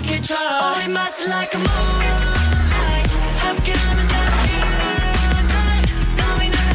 I get drunk. Oh, it must like a moon.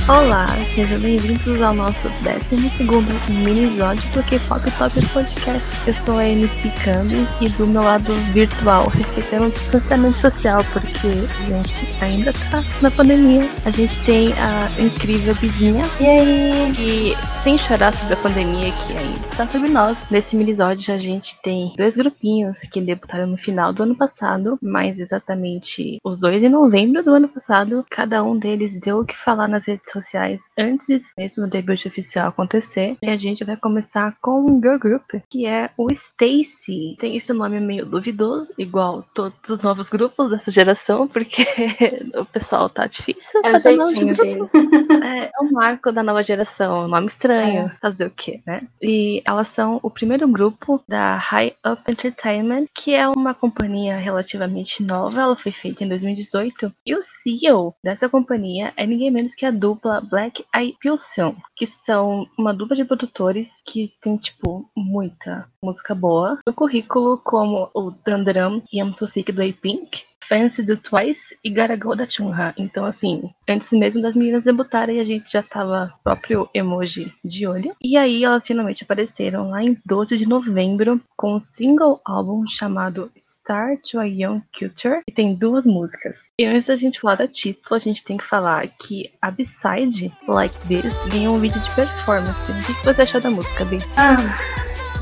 Olá, sejam bem-vindos ao nosso 12 mini-episódio do K-Pop Top Podcast. Eu sou a MC Cambi e do meu lado virtual, respeitando o distanciamento social, porque a gente ainda tá na pandemia. A gente tem a incrível Bizinha. E aí? E sem chorar sobre a pandemia, que ainda está sobre nós. Nesse mini-episódio a gente tem dois grupinhos que debutaram no final do ano passado, mais exatamente os dois em novembro do ano passado. Cada um deles deu o que falar nas redes sociais antes mesmo do debut oficial acontecer. E a gente vai começar com um girl group, que é o Stacy. Tem esse nome meio duvidoso, igual todos os novos grupos dessa geração, porque o pessoal tá difícil. É grupo. dele. É, é o marco da nova geração, um nome estranho. Fazer o quê, né? E elas são o primeiro grupo da High Up Entertainment, que é uma companhia relativamente nova. Ela foi feita em 2018. E o CEO dessa companhia é ninguém menos que a dupla Black Eyed Pilsen, que são uma dupla de produtores que tem, tipo, muita música boa. No currículo, como o Dandaram e I'm So Sick do A-Pink. Fancy do Twice e Go da Chunha. Então, assim, antes mesmo das meninas debutarem, a gente já tava próprio emoji de olho. E aí elas finalmente apareceram lá em 12 de novembro com um single álbum chamado Star to a Young Culture, e tem duas músicas. E antes da gente falar da título, a gente tem que falar que a B-side, Like This, ganhou um vídeo de performance. O que você achou da música, B? Ah,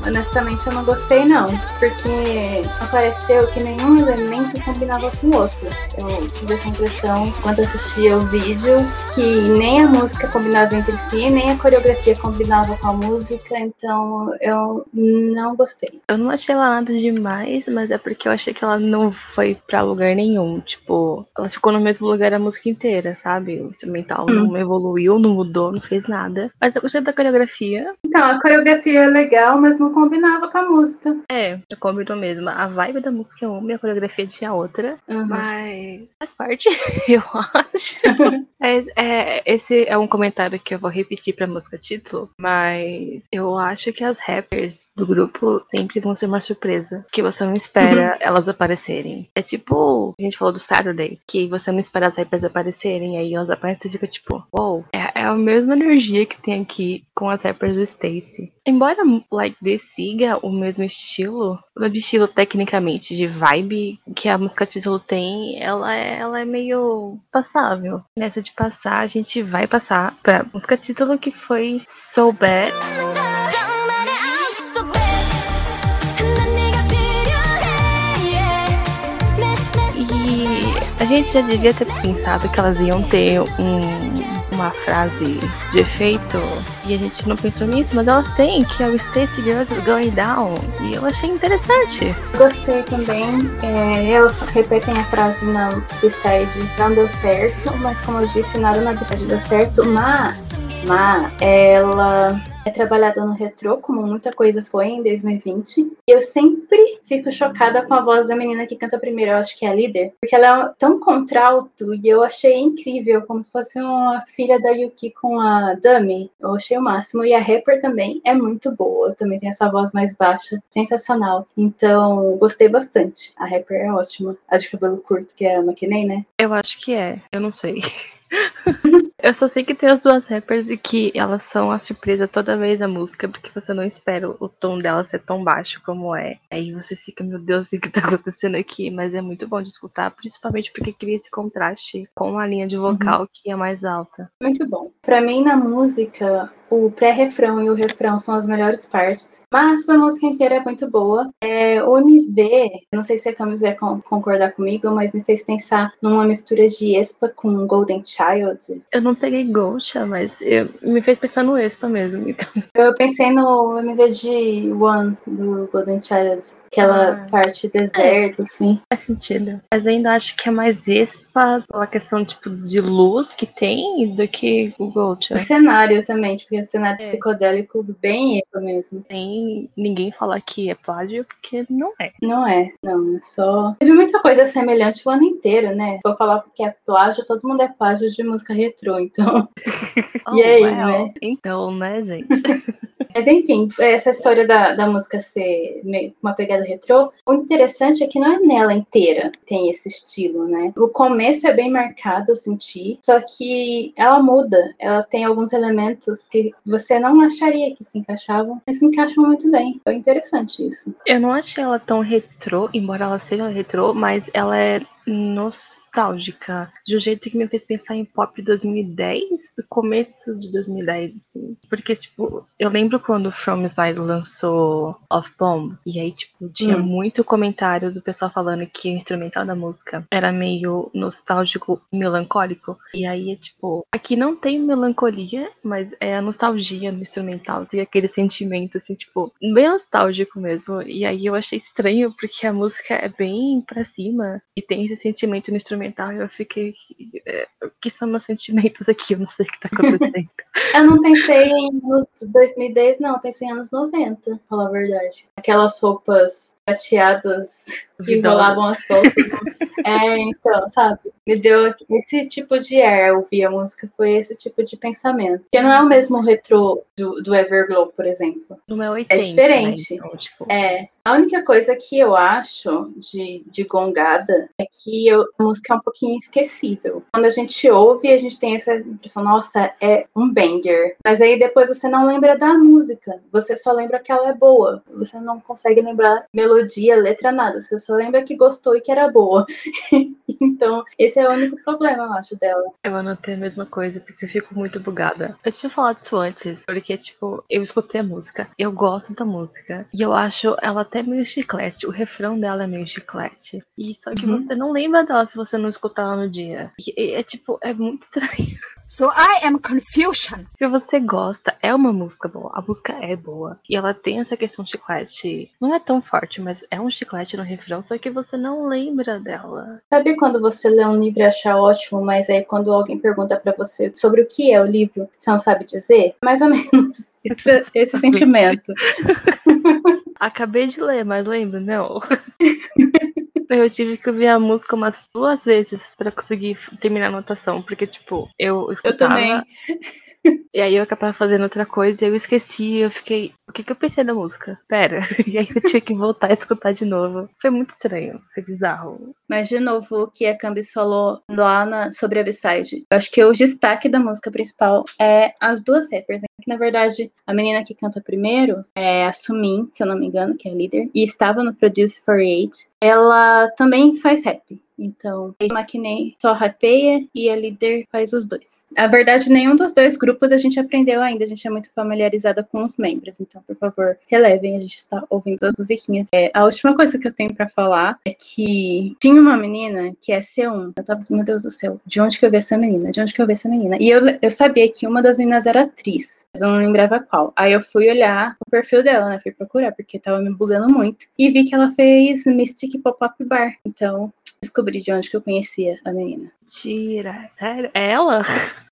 honestamente eu não gostei não, porque apareceu que nenhum elemento combinava com o outro. Eu tive essa impressão quando assistia o vídeo que nem a música combinava entre si, nem a coreografia combinava com a música, então eu não gostei. Eu não achei ela nada demais, mas é porque eu achei que ela não foi pra lugar nenhum. Tipo, ela ficou no mesmo lugar a música inteira, sabe? O instrumental não evoluiu, não mudou, não fez nada. Mas eu gostei da coreografia. Então, a coreografia é legal, mas não combinava com a música. É, combinou mesmo. A vibe da música é uma e a coreografia tinha outra. Uhum. Mas faz parte, eu acho. Mas, é, esse é um comentário que eu vou repetir pra música título, mas eu acho que as rappers do grupo sempre vão ser uma surpresa, que você não espera elas aparecerem. É tipo, a gente falou do Saturday, que você não espera as rappers aparecerem, aí elas aparecem e fica tipo, wow, é, é a mesma energia que tem aqui com as rappers do Stacy. Embora Like This siga o mesmo estilo, o mesmo estilo tecnicamente de vibe que a música título tem, ela é, ela é meio passável. Nessa de passar, a gente vai passar pra música título que foi So Bad. E a gente já devia ter pensado que elas iam ter um, uma frase de efeito e a gente não pensou nisso, mas elas têm, que é o Stacy Girls Going Down. E eu achei interessante. Gostei também. É, elas repetem a frase na B-side não deu certo, mas como eu disse, nada na B-side deu certo, mas, mas ela é trabalhada no retrô, como muita coisa foi em 2020. E eu sempre fico chocada com a voz da menina que canta primeiro, eu acho que é a líder, porque ela é tão contralto e eu achei incrível, como se fosse uma filha da Yuki com a Dami. Eu achei o máximo. E a rapper também é muito boa, também tem essa voz mais baixa, sensacional. Então, gostei bastante. A rapper é ótima. A de cabelo curto, que é a McKinney, né? Eu acho que é, eu não sei. eu só sei que tem as duas rappers e que elas são a surpresa toda vez da música, porque você não espera o tom dela ser tão baixo como é. Aí você fica, meu Deus, o que tá acontecendo aqui? Mas é muito bom de escutar, principalmente porque cria esse contraste com a linha de vocal que é mais alta. Muito bom. Pra mim, na música, o pré-refrão e o refrão são as melhores partes, mas a música inteira é muito boa. É, o MV, não sei se a Camis vai con- concordar comigo, mas me fez pensar numa mistura de Espa com Golden Child. Eu não peguei Gosha, mas eu- me fez pensar no Expa mesmo. Então, Eu pensei no MV de One, do Golden Child, aquela Ah. parte deserto, assim. faz sentido. Mas ainda acho que é mais Expa pela questão tipo, de luz que tem do que o Gosha. O cenário também, porque o cenário É. psicodélico bem Espa mesmo. Sem ninguém falar que é plágio, porque não é. Não é, não, é só. Teve muita coisa semelhante o ano inteiro, né? Se eu falar que é plágio, todo mundo é plágio de música retrô, então. E aí, né? Então, né, gente? Mas enfim, essa história da, da música ser meio uma pegada retrô, o interessante é que não é nela inteira tem esse estilo, né? O começo é bem marcado, eu senti, só que ela muda, ela tem alguns elementos que você não acharia que se encaixavam, mas se encaixam muito bem. É interessante isso. Eu não achei ela tão retrô, embora ela seja retrô, mas ela é nostálgica, de um jeito que me fez pensar em pop 2010, do começo de 2010, assim. Porque, tipo, eu lembro quando From Inside lançou Off Bomb, e aí, tipo, tinha Hum. muito comentário do pessoal falando que o instrumental da música era meio nostálgico e melancólico. E aí, é tipo, aqui não tem melancolia, mas é a nostalgia no instrumental, tem aquele sentimento, assim, tipo, bem nostálgico mesmo. E aí eu achei estranho, porque a música é bem pra cima e tem esse sentimento no instrumental. E eu fiquei, é, o que são meus sentimentos aqui? Eu não sei o que tá acontecendo. Eu não pensei em anos 2010, não, eu pensei em anos 90, pra falar a verdade. Aquelas roupas prateadas que Vidão. rolavam a solta. é, então, sabe? Me deu esse tipo de ar ouvir a música, foi esse tipo de pensamento. Porque não é o mesmo retrô do, do Everglow, por exemplo. No meu 80, diferente. Né? Então, tipo, É, a única coisa que eu acho de, de gongada é que eu- a música é um pouquinho esquecível. Quando a gente ouve, a gente tem essa impressão, nossa, é um banger. Mas aí depois você não lembra da música, você só lembra que ela é boa. Você não consegue lembrar melodia, letra, nada. Você só lembra que gostou e que era boa. então, esse é o único problema, eu acho, dela. Eu anotei a mesma coisa, porque eu fico muito bugada. Eu tinha falado isso antes, porque, tipo, eu escutei a música, eu gosto da música, e eu acho ela até meio chiclete, o refrão dela é meio chiclete. E só que Uhum. você não lembra dela se você não escutar ela no dia. E, e é tipo, é muito estranho. So I am confusion. Porque você gosta, é uma música boa, a música é boa. E ela tem essa questão chiclete, não é tão forte, mas é um chiclete no refrão, só que você não lembra dela. Sabe quando você lê um livro e acha ótimo, mas aí quando alguém pergunta pra você sobre o que é o livro, você não sabe dizer? Mais ou menos esse, esse sentimento. Acabei de ler, mas lembro, não. Eu tive que ouvir a música umas duas vezes pra conseguir terminar a anotação, porque, tipo, eu Eu escutava também. E aí eu acabava fazendo outra coisa e eu esqueci, eu fiquei, o que que eu pensei da música? Pera, e aí eu tinha que voltar a escutar de novo. Foi muito estranho, foi bizarro. Mas, de novo, o que a Cambis falou lá na- sobre a B-Side. Eu acho que o destaque da música principal é as duas rappers. Né? Que, na verdade, a menina que canta primeiro é a Sumin, se eu não me engano, que é a líder, e estava no Produce 48. Ela também faz rap. Então, a Maquinei só rapeia e a líder faz os dois. Na verdade, nenhum dos dois grupos a gente aprendeu ainda. A gente é muito familiarizada com os membros. Então, por favor, relevem. A gente está ouvindo as musiquinhas. É, a última coisa que eu tenho pra falar é que tinha uma menina que é C1. Eu tava assim, meu Deus do céu, de onde que eu vi essa menina? De onde que eu vi essa menina? E eu, eu sabia que uma das meninas era atriz, mas eu não lembrava qual. Aí eu fui olhar o perfil dela, né? Fui procurar, porque tava me bugando muito. E vi que ela fez Mystic Pop-Up Bar. Então, descobri de onde que eu conhecia a menina. Tira, sério? É ela?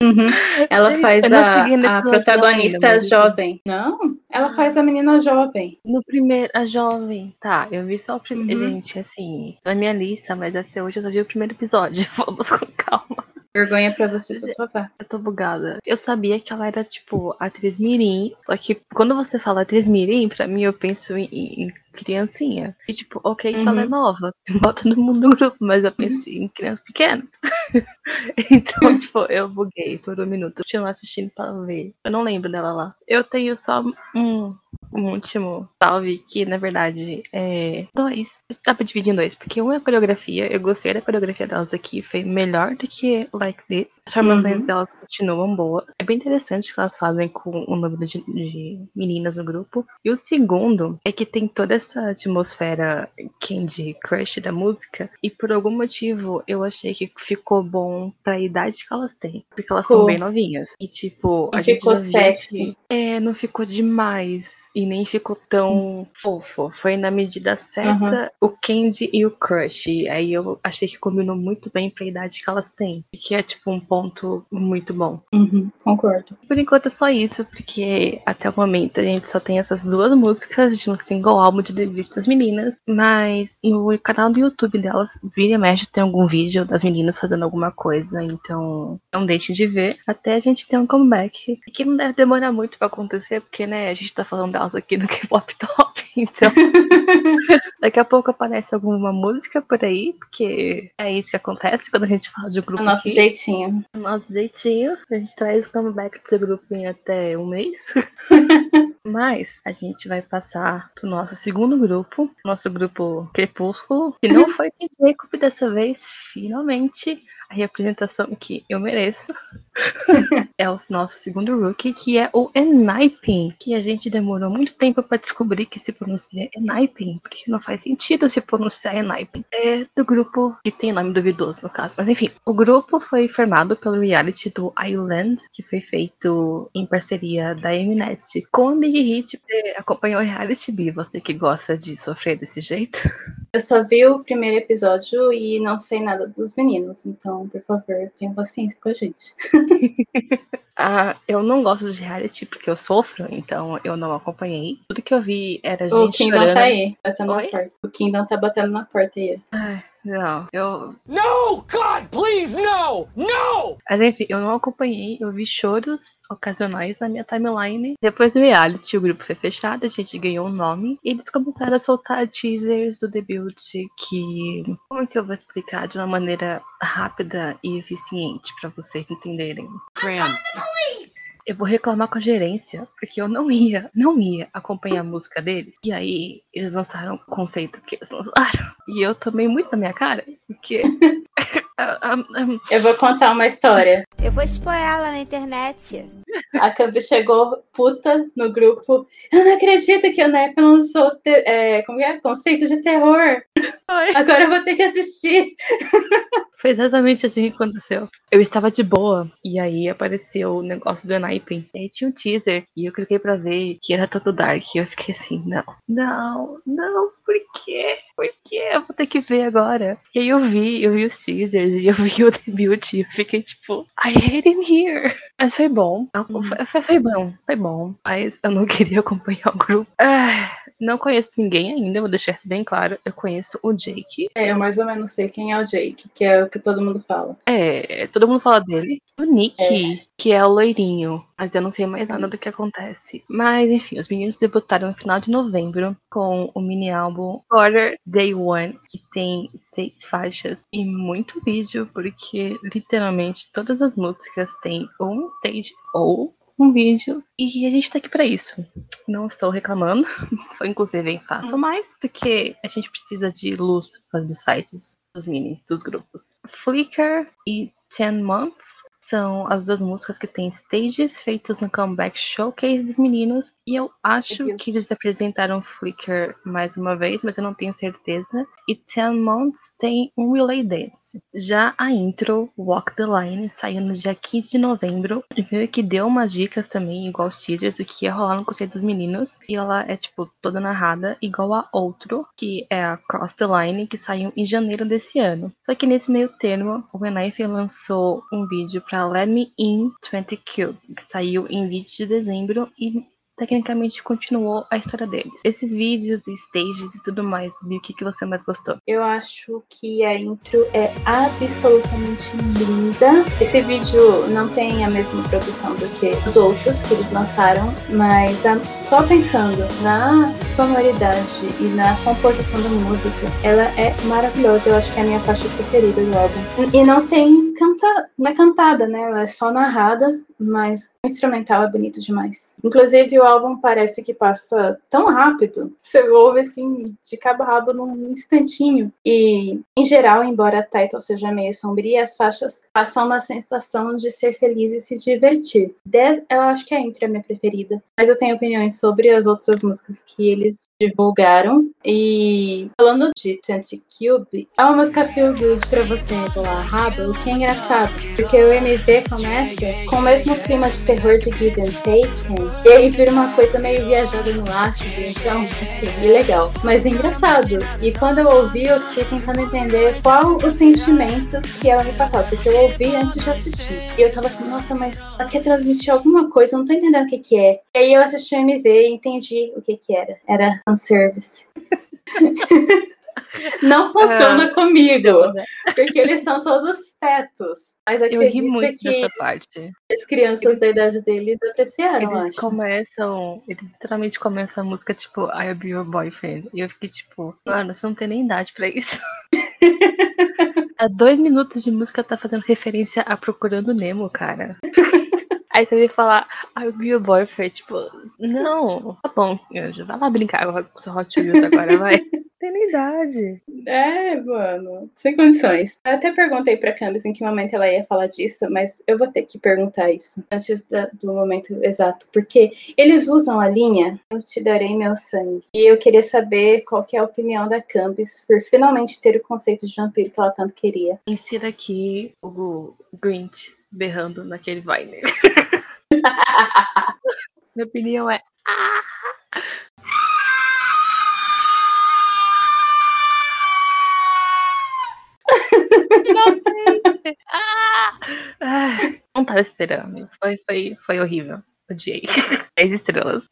Uhum. Ela faz a, a protagonista ainda, jovem. Não, ela faz a menina jovem. No primeiro, a jovem. Tá, eu vi só o primeiro. Uhum. Gente, assim, na minha lista, mas até hoje eu só vi o primeiro episódio. Vamos com calma. Vergonha pra você pro sofá. Eu tô bugada. Eu sabia que ela era, tipo, atriz mirim. Só que quando você fala atriz mirim, pra mim eu penso em, em criancinha. E tipo, ok que ela é Uhum. nova. Bota todo mundo no grupo, mas eu penso em criança pequena. então, tipo, eu buguei por um minuto. Eu tinha assistindo pra ver. Eu não lembro dela lá. Eu tenho só um, um último salve, que na verdade é dois. Dá pra dividir em dois, porque um é a coreografia. Eu gostei da coreografia delas aqui. Foi melhor do que Like This. As formações Uhum. delas continuam boas. É bem interessante o que elas fazem com o número de, de meninas no grupo. E o segundo é que tem toda essa atmosfera Candy Crush da música. E por algum motivo eu achei que ficou bom pra idade que elas têm. Porque elas são bem novinhas. E tipo, E a gente ficou viu sexy. é, não ficou demais. E nem ficou tão fofo. Foi na medida certa o Candy e o Crush. E aí eu achei que combinou muito bem pra idade que elas têm. Que é tipo um ponto muito bom. Uhum, concordo. Por enquanto é só isso, porque até o momento a gente só tem essas duas músicas de um single álbum de debut das meninas. Mas no canal do YouTube delas, vira e mexe, tem algum vídeo das meninas fazendo alguma coisa. Então não deixe de ver até a gente ter um comeback. Que não deve demorar muito pra acontecer, porque né, a gente tá falando delas aqui no K-pop Top. Então Daqui a pouco aparece alguma música por aí, porque é isso que acontece quando a gente fala de um grupo O nosso aqui. jeitinho. Nosso jeitinho. A gente traz o comeback desse grupo em até um mês. Mas a gente vai passar pro nosso segundo grupo, nosso grupo Crepúsculo, que não foi de Jacob dessa vez, finalmente. A representação que eu mereço é o nosso segundo rookie, que é o Enipin, que a gente demorou muito tempo para descobrir que se pronuncia Enipin, porque não faz sentido se pronunciar Enipin. É do grupo que tem nome duvidoso, no caso. Mas enfim, o grupo foi formado pelo reality do Island, que foi feito em parceria da Mnet com a Big Hit. Você acompanhou o reality, Bi? Você que gosta de sofrer desse jeito? Eu só vi o primeiro episódio e não sei nada dos meninos, então, por favor, tenha paciência com a gente. Ah, eu não gosto de reality porque eu sofro, então eu não acompanhei. Tudo que eu vi era O gente Kingdom chorando. tá aí, batendo Oi? na porta. O Kingdom tá batendo na porta aí. Ai, não, eu. No! God, please, no! No! Mas enfim, eu não acompanhei, eu vi choros ocasionais na minha timeline. Depois do reality, o grupo foi fechado, a gente ganhou um nome. E eles começaram a soltar teasers do debut que. Como que eu vou explicar de uma maneira rápida e eficiente pra vocês entenderem? Graham, Eu vou reclamar com a gerência, porque eu não ia, não ia acompanhar a música deles. E aí, eles lançaram o conceito que eles lançaram. E eu tomei muito na minha cara, porque. Eu vou contar uma história. Eu vou expor ela na internet. A Cambi chegou puta no grupo. Eu não acredito que o Nep lançou é, como é? conceito de terror. Ai. Agora eu vou ter que assistir. Foi exatamente assim que aconteceu. Eu estava de boa, e aí apareceu o negócio do Eniping. E aí tinha um teaser, e eu cliquei pra ver que era todo dark. E eu fiquei assim, não, não, não, por quê? Por quê? Eu vou ter que ver agora. E aí eu vi, eu vi os teasers, e eu vi o debut, e eu fiquei tipo, I hate it here. Mas foi bom. Foi, foi- foi bom, foi bom. Mas eu não queria acompanhar o grupo. Ah, não conheço ninguém ainda, vou deixar isso bem claro. Eu conheço o Jake, É, eu mais ou menos sei quem é o Jake, que é o que todo mundo fala. É, todo mundo fala dele. O Nick, que é o loirinho. Mas eu não sei mais nada do que acontece. Mas, enfim, os meninos debutaram no final de novembro com o mini álbum Order Day One, que tem seis faixas e muito vídeo, porque literalmente todas as músicas têm ou um stage ou um vídeo. E a gente tá aqui pra isso. Não estou reclamando. Foi inclusive bem fácil, mas porque a gente precisa de luz dos sites dos minis, dos grupos. Flickr e Ten Months são as duas músicas que têm stages feitos no comeback showcase dos meninos. E eu acho que eles apresentaram Flickr mais uma vez, mas eu não tenho certeza. E Ten Months tem um Relay Dance. Já a intro, Walk the Line, saiu no dia 15 de novembro. E meio que deu umas dicas também, igual os teasers, do que ia rolar no conceito dos meninos. E ela é, tipo, toda narrada, igual a outro, que é a Cross the Line, que saiu em janeiro desse ano. Só que nesse meio termo, o Enaife lançou um vídeo pra Let Me In 20 Cube, que saiu em 20 de dezembro e tecnicamente continuou a história deles. Esses vídeos e stages e tudo mais, Bi, o que, que você mais gostou? Eu acho que a intro é absolutamente linda. Esse vídeo não tem a mesma produção do que os outros que eles lançaram, mas a- só pensando na sonoridade e na composição da música, ela é maravilhosa. Eu acho que é a minha faixa preferida do álbum. E não tem canta, não é cantada, né? Ela é só narrada, mas o instrumental é bonito demais. Inclusive, o álbum parece que passa tão rápido. Você ouve assim, de cabo a rabo num instantinho. E, em geral, embora a title seja meio sombria, as faixas passam uma sensação de ser feliz e se divertir. De eu acho que é a minha preferida. Mas eu tenho opiniões sobre as outras músicas que eles divulgaram. E falando de 20 Cube, é uma música feel good pra você rolar rabo, o que é engraçado, porque o MV começa com o mesmo clima de terror de Give and Take, e aí vira uma coisa meio viajada no ácido, então, assim, legal, mas engraçado. E quando eu ouvi, eu fiquei tentando entender qual o sentimento que ela me passava, porque eu ouvi antes de assistir. E eu tava assim, nossa, mas ela quer transmitir alguma coisa, eu não tô entendendo o que que é. E aí eu assisti o MV e entendi o que que era. Era fanservice. Não funciona Ah, comigo, né? porque eles são todos fetos. Mas Eu ri acredito muito que dessa parte. as crianças da idade deles apreciaram, Eles acho. começam, eles literalmente começam a música tipo I'll be your boyfriend. E eu fiquei tipo, mano, você não tem nem idade pra isso. Há dois minutos de música tá fazendo referência a Procurando Nemo, cara. Aí você vem falar I'll be your boyfriend. Tipo, não, tá bom, Anjo, vai lá brincar com seu Hot Wheels agora, vai. Idade. É, mano, sem condições. Eu até perguntei pra Camis em que momento ela ia falar disso, mas eu vou ter que perguntar isso antes da- do momento exato, porque eles usam a linha Eu te darei meu sangue. E eu queria saber qual que é a opinião da Camis por finalmente ter o conceito de vampiro que ela tanto queria. Insira aqui o Grinch berrando naquele Vine. Minha opinião é. Ah! Não tava esperando. Foi, foi, foi horrível. Odiei. 10 estrelas.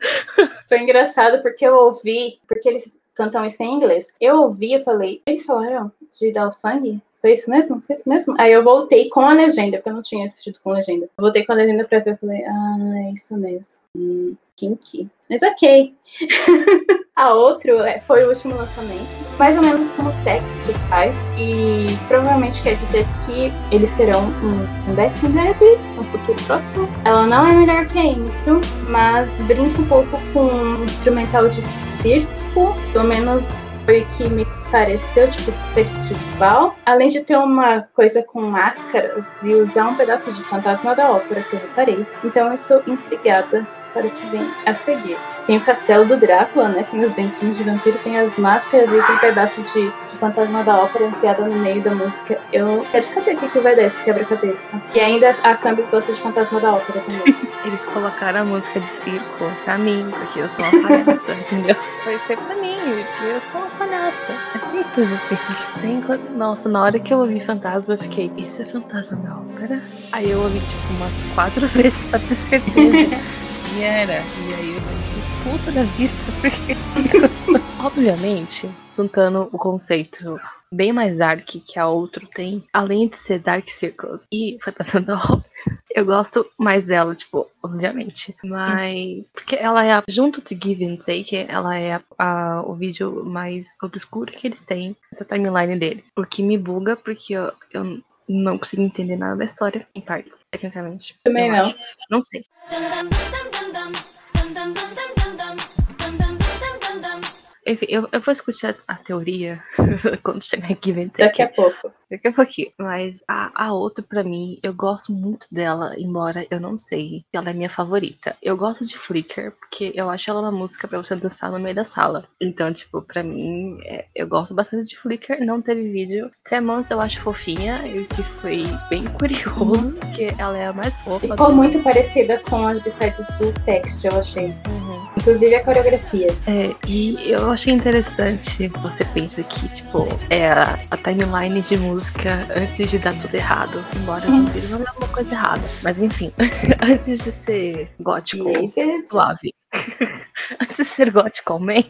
Foi engraçado porque eu ouvi, porque eles cantam isso em inglês. Eu ouvi e falei, eles falaram de dar o sangue? Foi isso mesmo? Foi isso mesmo? Aí eu voltei com a legenda, porque eu não tinha assistido com legenda. Eu voltei com a legenda pra ver e falei, ah, é isso mesmo. Hum, kinky. Mas ok. a outro é, foi o último lançamento. Mais ou menos como o Text faz. E provavelmente quer dizer que eles terão um comeback em breve, no futuro próximo. Ela não é melhor que a intro, mas brinca um pouco com um instrumental de circo, pelo menos foi que me pareceu, tipo, festival. Além de ter uma coisa com máscaras e usar um pedaço de fantasma da ópera que eu reparei. Então eu estou intrigada para o que vem a seguir. Tem o castelo do Drácula, né? Tem os dentinhos de vampiro, tem as máscaras e tem um pedaço de, de fantasma da ópera enfiada no meio da música. Eu quero saber o que, que vai dar esse quebra-cabeça. E ainda a Camis gosta de fantasma da ópera também. Eles colocaram a música de circo pra mim, porque eu sou uma palhaça, entendeu? Foi, foi pra mim, porque eu sou uma palhaça. É simples assim. Nossa, na hora que eu ouvi fantasma, eu fiquei, isso é fantasma da ópera? Aí eu ouvi tipo umas quatro vezes pra ter certeza. E era. E aí eu puta da vida, porque. Obviamente, juntando o conceito bem mais dark que a outro tem, além de ser Dark Circles e da Ópera, eu gosto mais dela, tipo, obviamente. Mas. Porque ela é, a, junto de Give and Take, ela é a- a- o vídeo mais obscuro que eles têm na timeline deles. O que me buga, porque eu, eu não consigo entender nada da história, em partes, tecnicamente. Também Eu não. acho. Não sei. dum dum dum dum. Enfim, eu, eu vou escutar a teoria quando chegar Take. Daqui a pouco. Daqui a pouquinho. Mas a, a outra, pra mim, eu gosto muito dela, embora eu não sei se ela é minha favorita. Eu gosto de Flicker, porque eu acho ela uma música pra você dançar no meio da sala. Então, tipo, pra mim, é, eu gosto bastante de Flicker. Não teve vídeo. Sammons eu acho fofinha, e o que foi bem curioso, porque ela é a mais fofa. Ficou muito parecida com as b-sides do Text, eu achei. Uhum. Inclusive a coreografia. É, e eu achei interessante, você pensa que, tipo, é a, a timeline de música antes de dar tudo errado. Embora Uhum. não é uma coisa errada. Mas enfim, antes de ser gótico suave. antes de ser gótico man.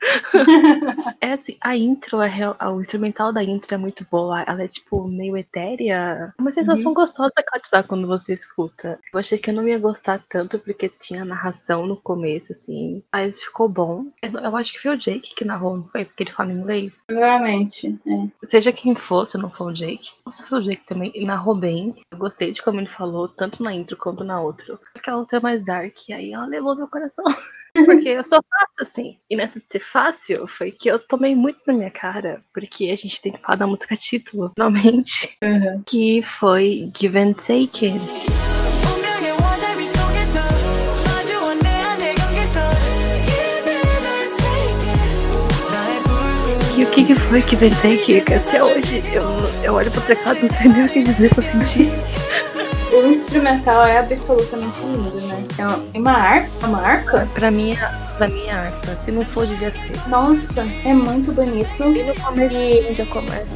é assim, a intro, é real- o instrumental da intro é muito boa. Ela é, tipo, meio etérea. É Uma sensação gostosa que ela te dá quando você escuta. Eu achei que eu não ia gostar tanto porque tinha narração no começo, assim. Mas ficou bom. Eu, eu acho que foi o Jake que narrou, não foi? Porque ele fala inglês. Provavelmente. É. Seja quem for, se não for o Jake. Ou se for o Jake também, ele narrou bem. Eu gostei de como ele falou, tanto na intro quanto na outra. Porque a outra é mais dark, e aí ela levou meu coração. Porque eu sou fácil assim. E nessa de ser fácil foi que eu tomei muito na minha cara, porque a gente tem que falar da música título, finalmente, uhum. que foi Give and take E o que, que foi que Take? que até hoje eu, eu olho pro teclado e não sei nem o que dizer pra sentir. O instrumental é absolutamente lindo, né? É uma- é uma harpa, uma harpa? Pra mim, é- pra mim é harpa. Se não for, devia ser. Nossa, é muito bonito. E no começo E já começa.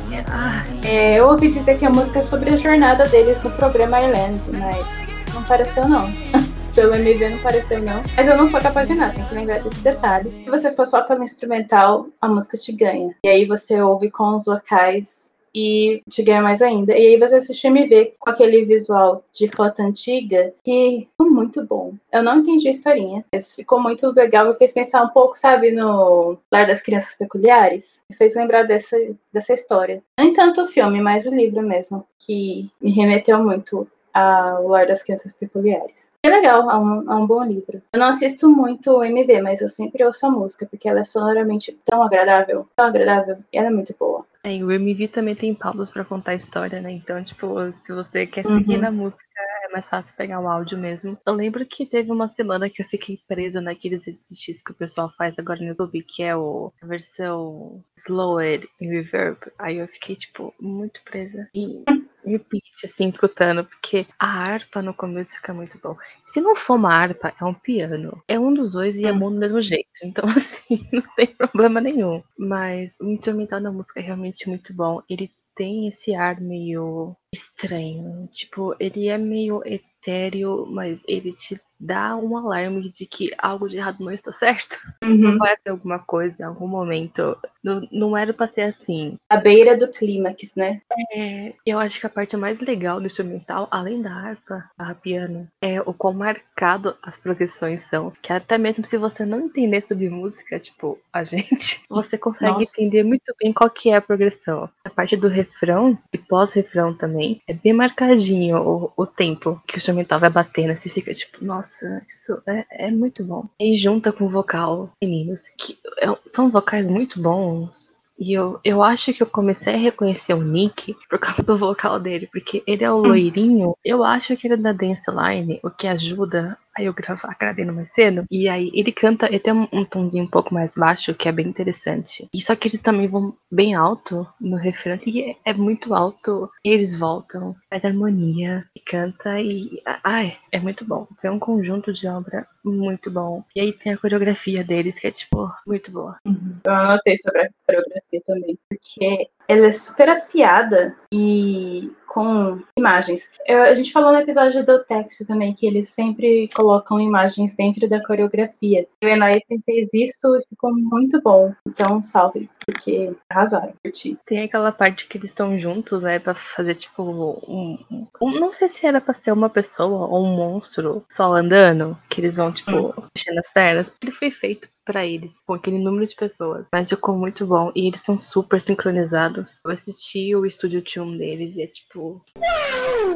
É, eu ouvi dizer que a música é sobre a jornada deles no programa Island, mas não pareceu não. Pelo MV não pareceu, não. Mas eu não sou capaz de nada, tem que lembrar desse detalhe. Se você for só pelo instrumental, a música te ganha. E aí você ouve com os vocais e te ganha mais ainda. E aí você assiste MV com aquele visual de foto antiga que ficou muito bom. Eu não entendi a historinha, mas ficou muito legal. Me fez pensar um pouco, sabe, no Lar das Crianças Peculiares. Me fez lembrar dessa, dessa história. Nem tanto o filme, mas o livro mesmo, que me remeteu muito ao Lar das Crianças Peculiares. É legal, é um, é um bom livro. Eu não assisto muito o MV, mas eu sempre ouço a música, porque ela é sonoramente tão agradável, tão agradável, e ela é muito boa. É, e o MV também tem pausas pra contar a história, né? Então, tipo, se você quer seguir Uhum. na música, é mais fácil pegar o áudio mesmo. Eu lembro que teve uma semana que eu fiquei presa naqueles edits que o pessoal faz agora no YouTube, que é o, a versão slowed em reverb. Aí eu fiquei, tipo, muito presa. E repeat, assim, escutando, porque a harpa no começo fica muito bom. Se não for uma harpa, é um piano. É um dos dois e é bom do mesmo jeito. Então, assim, não tem problema nenhum. Mas o instrumental da música é realmente muito bom. Ele tem esse ar meio estranho. Tipo, ele é meio etéreo, mas ele te dá um alarme de que algo de errado não está certo. Uhum. Vai ser alguma coisa em algum momento. Não, não era pra ser assim. A beira do clímax, né? É, eu acho que a parte mais legal do instrumental, além da harpa, a piano, é o quão marcado as progressões são. Que até mesmo se você não entender sobre música, tipo, a gente, você consegue Nossa. entender muito bem qual que é a progressão. A parte do refrão e pós-refrão também, é bem marcadinho o, o tempo que o instrumental vai batendo. Você fica tipo, nossa, isso é, é muito bom. E junta com o vocal, meninos, que é- são vocais muito bons. E eu, eu acho que eu comecei a reconhecer o Nick por causa do vocal dele, porque ele é o loirinho. Eu acho que ele é da Dance Line, o que ajuda a eu gravar gravando mais cedo. E aí ele canta, ele tem um, tomzinho um pouco mais baixo, que é bem interessante. E só que eles também vão bem alto no refrão, e é, é muito alto. E eles voltam, faz harmonia, e canta, e. Ai, é muito bom. Foi um conjunto de obra muito bom. E aí tem a coreografia deles, que é tipo, muito boa. Eu anotei sobre a coreografia também, porque ela é super afiada e com imagens. Eu- a gente falou no episódio do texto também que eles sempre colocam imagens dentro da coreografia. O Enaipen fez isso e ficou muito bom. Então, salve, porque arrasaram, curti. Tem aquela parte que eles estão juntos, né, pra fazer tipo um, um- Não sei se era pra ser uma pessoa ou um monstro só andando, que eles vão, tipo, mexendo as pernas. Ele foi feito pra eles, com aquele número de pessoas. Mas ficou muito bom. E eles são super sincronizados. Eu assisti o Studio Tune deles e é tipo.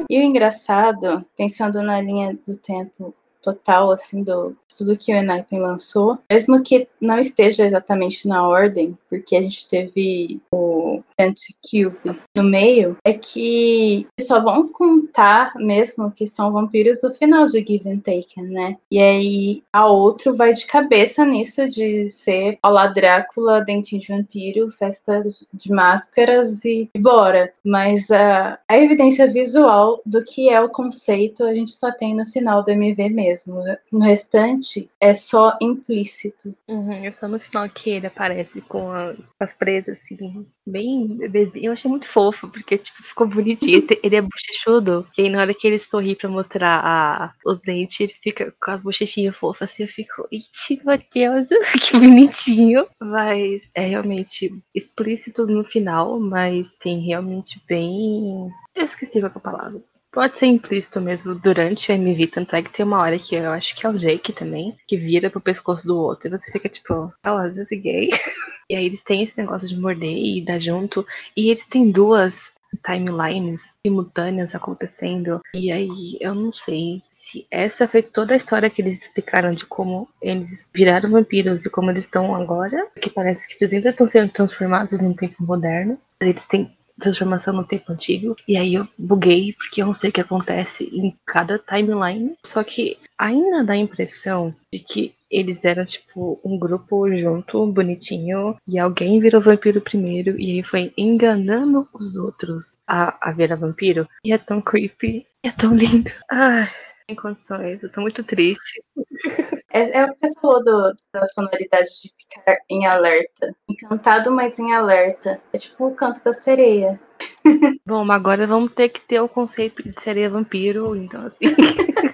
E o engraçado, pensando na linha do tempo total, assim, do tudo que o Enaipen lançou, mesmo que não esteja exatamente na ordem, porque a gente teve o Anti-Cube no meio, é que só vão contar mesmo que são vampiros no final de Give and Taken, né? E aí a outro vai de cabeça nisso de ser Olá Drácula, Dentinho de Vampiro, Festa de Máscaras e, bora. Mas a, a evidência visual do que é o conceito a gente só tem no final do MV mesmo. No restante é só implícito. Uhum, é só no final que ele aparece com as, com as presas, assim, bem bebezinho. Eu achei muito fofo, porque, tipo, ficou bonitinho. Ele, é bochechudo. E aí, na hora que ele sorri pra mostrar a- os dentes, ele fica com as bochechinhas fofas, assim. Eu fico, iti, meu Deus, que bonitinho. Mas é realmente explícito no final, mas tem realmente bem. Eu esqueci qual é a palavra. Pode ser implícito mesmo durante o MV, tanto é que tem uma hora que eu acho que é o Jake também, que vira pro pescoço do outro, e você fica tipo, ah, às vezes gay. E aí eles têm esse negócio de morder e dar junto, e eles têm duas timelines simultâneas acontecendo, e aí eu não sei se essa foi toda a história que eles explicaram de como eles viraram vampiros e como eles estão agora, porque parece que eles ainda estão sendo transformados num tempo moderno, eles têm transformação no tempo antigo. E aí eu buguei porque eu não sei o que acontece em cada timeline. Só que ainda dá a impressão de que eles eram tipo um grupo junto, bonitinho, e alguém virou vampiro primeiro e aí foi enganando os outros a, a virar vampiro. E é tão creepy, é tão lindo. Ai, sem condições, eu tô muito triste. É, é o que você falou do- da sonoridade de ficar em alerta. Encantado, mas em alerta. É tipo o canto da sereia. Bom, mas agora vamos ter que ter o conceito de sereia vampiro, então assim.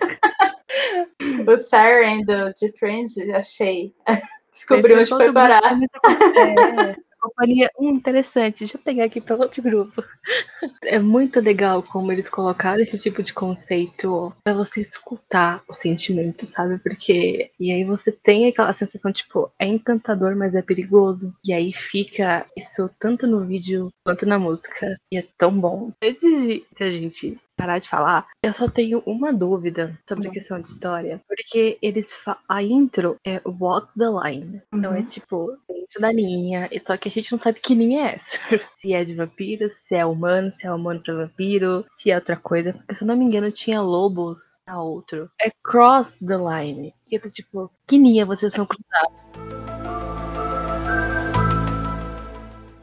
O Siren do, de Friends, achei. Descobri onde foi parar. coisa. É, companhia hum, interessante. Deixa eu pegar aqui para outro grupo. É muito legal como eles colocaram esse tipo de conceito para você escutar o sentimento, sabe? Porque e aí você tem aquela sensação tipo é encantador, mas é perigoso. E aí fica isso tanto no vídeo quanto na música e é tão bom. Antes de a gente parar de falar, eu só tenho uma dúvida sobre a questão de história, porque eles a intro é Walk the Line. Então é Uhum. tipo, dentro da linha, e só que a gente não sabe que linha é essa. se é de vampiro, se é humano, se é humano pra vampiro, se é outra coisa. Porque se eu não me engano, tinha lobos na outro. É Cross the Line. E eu tô tipo, que linha vocês são cruzados?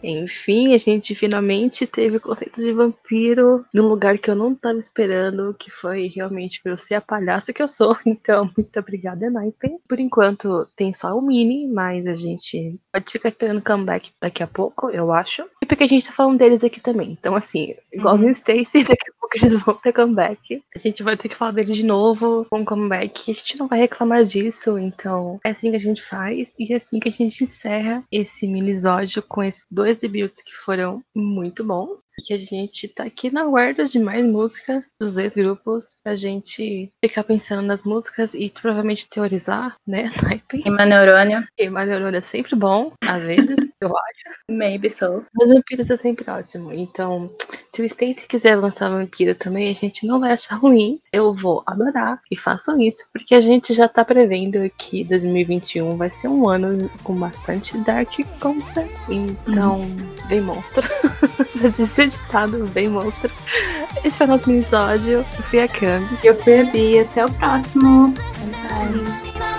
Enfim, a gente finalmente teve o conceito de vampiro num lugar que eu não tava esperando, que foi realmente pra eu ser a palhaça que eu sou. Então, muito obrigada, Naipe. Por enquanto, tem só o mini, mas a gente pode ficar esperando comeback daqui a pouco, eu acho. E porque a gente tá falando deles aqui também. Então, assim, igual Uhum. no Stacy, daqui a pouco eles vão ter comeback. A gente vai ter que falar deles de novo com comeback. A gente não vai reclamar disso, então é assim que a gente faz. E é assim que a gente encerra esse minisódio com esses dois debuts que foram muito bons. E que a gente tá aqui na guarda de mais música dos dois grupos pra gente ficar pensando nas músicas e provavelmente teorizar, né? Naipe. Queima neurônio, Queimar neurônio é sempre bom, às vezes, eu acho. maybe so. Mas vampiros é sempre ótimo. Então, se o Stacy quiser lançar vampiro também, a gente não vai achar ruim. Eu vou adorar. E façam isso, porque a gente já tá prevendo que 2021 vai ser um ano com bastante Dark Concept. Então, vem monstro. Já disse o ditado, vem monstro. Esse foi o nosso episódio. Eu fui a Cami. Eu fui a Bia, até o próximo. Bye.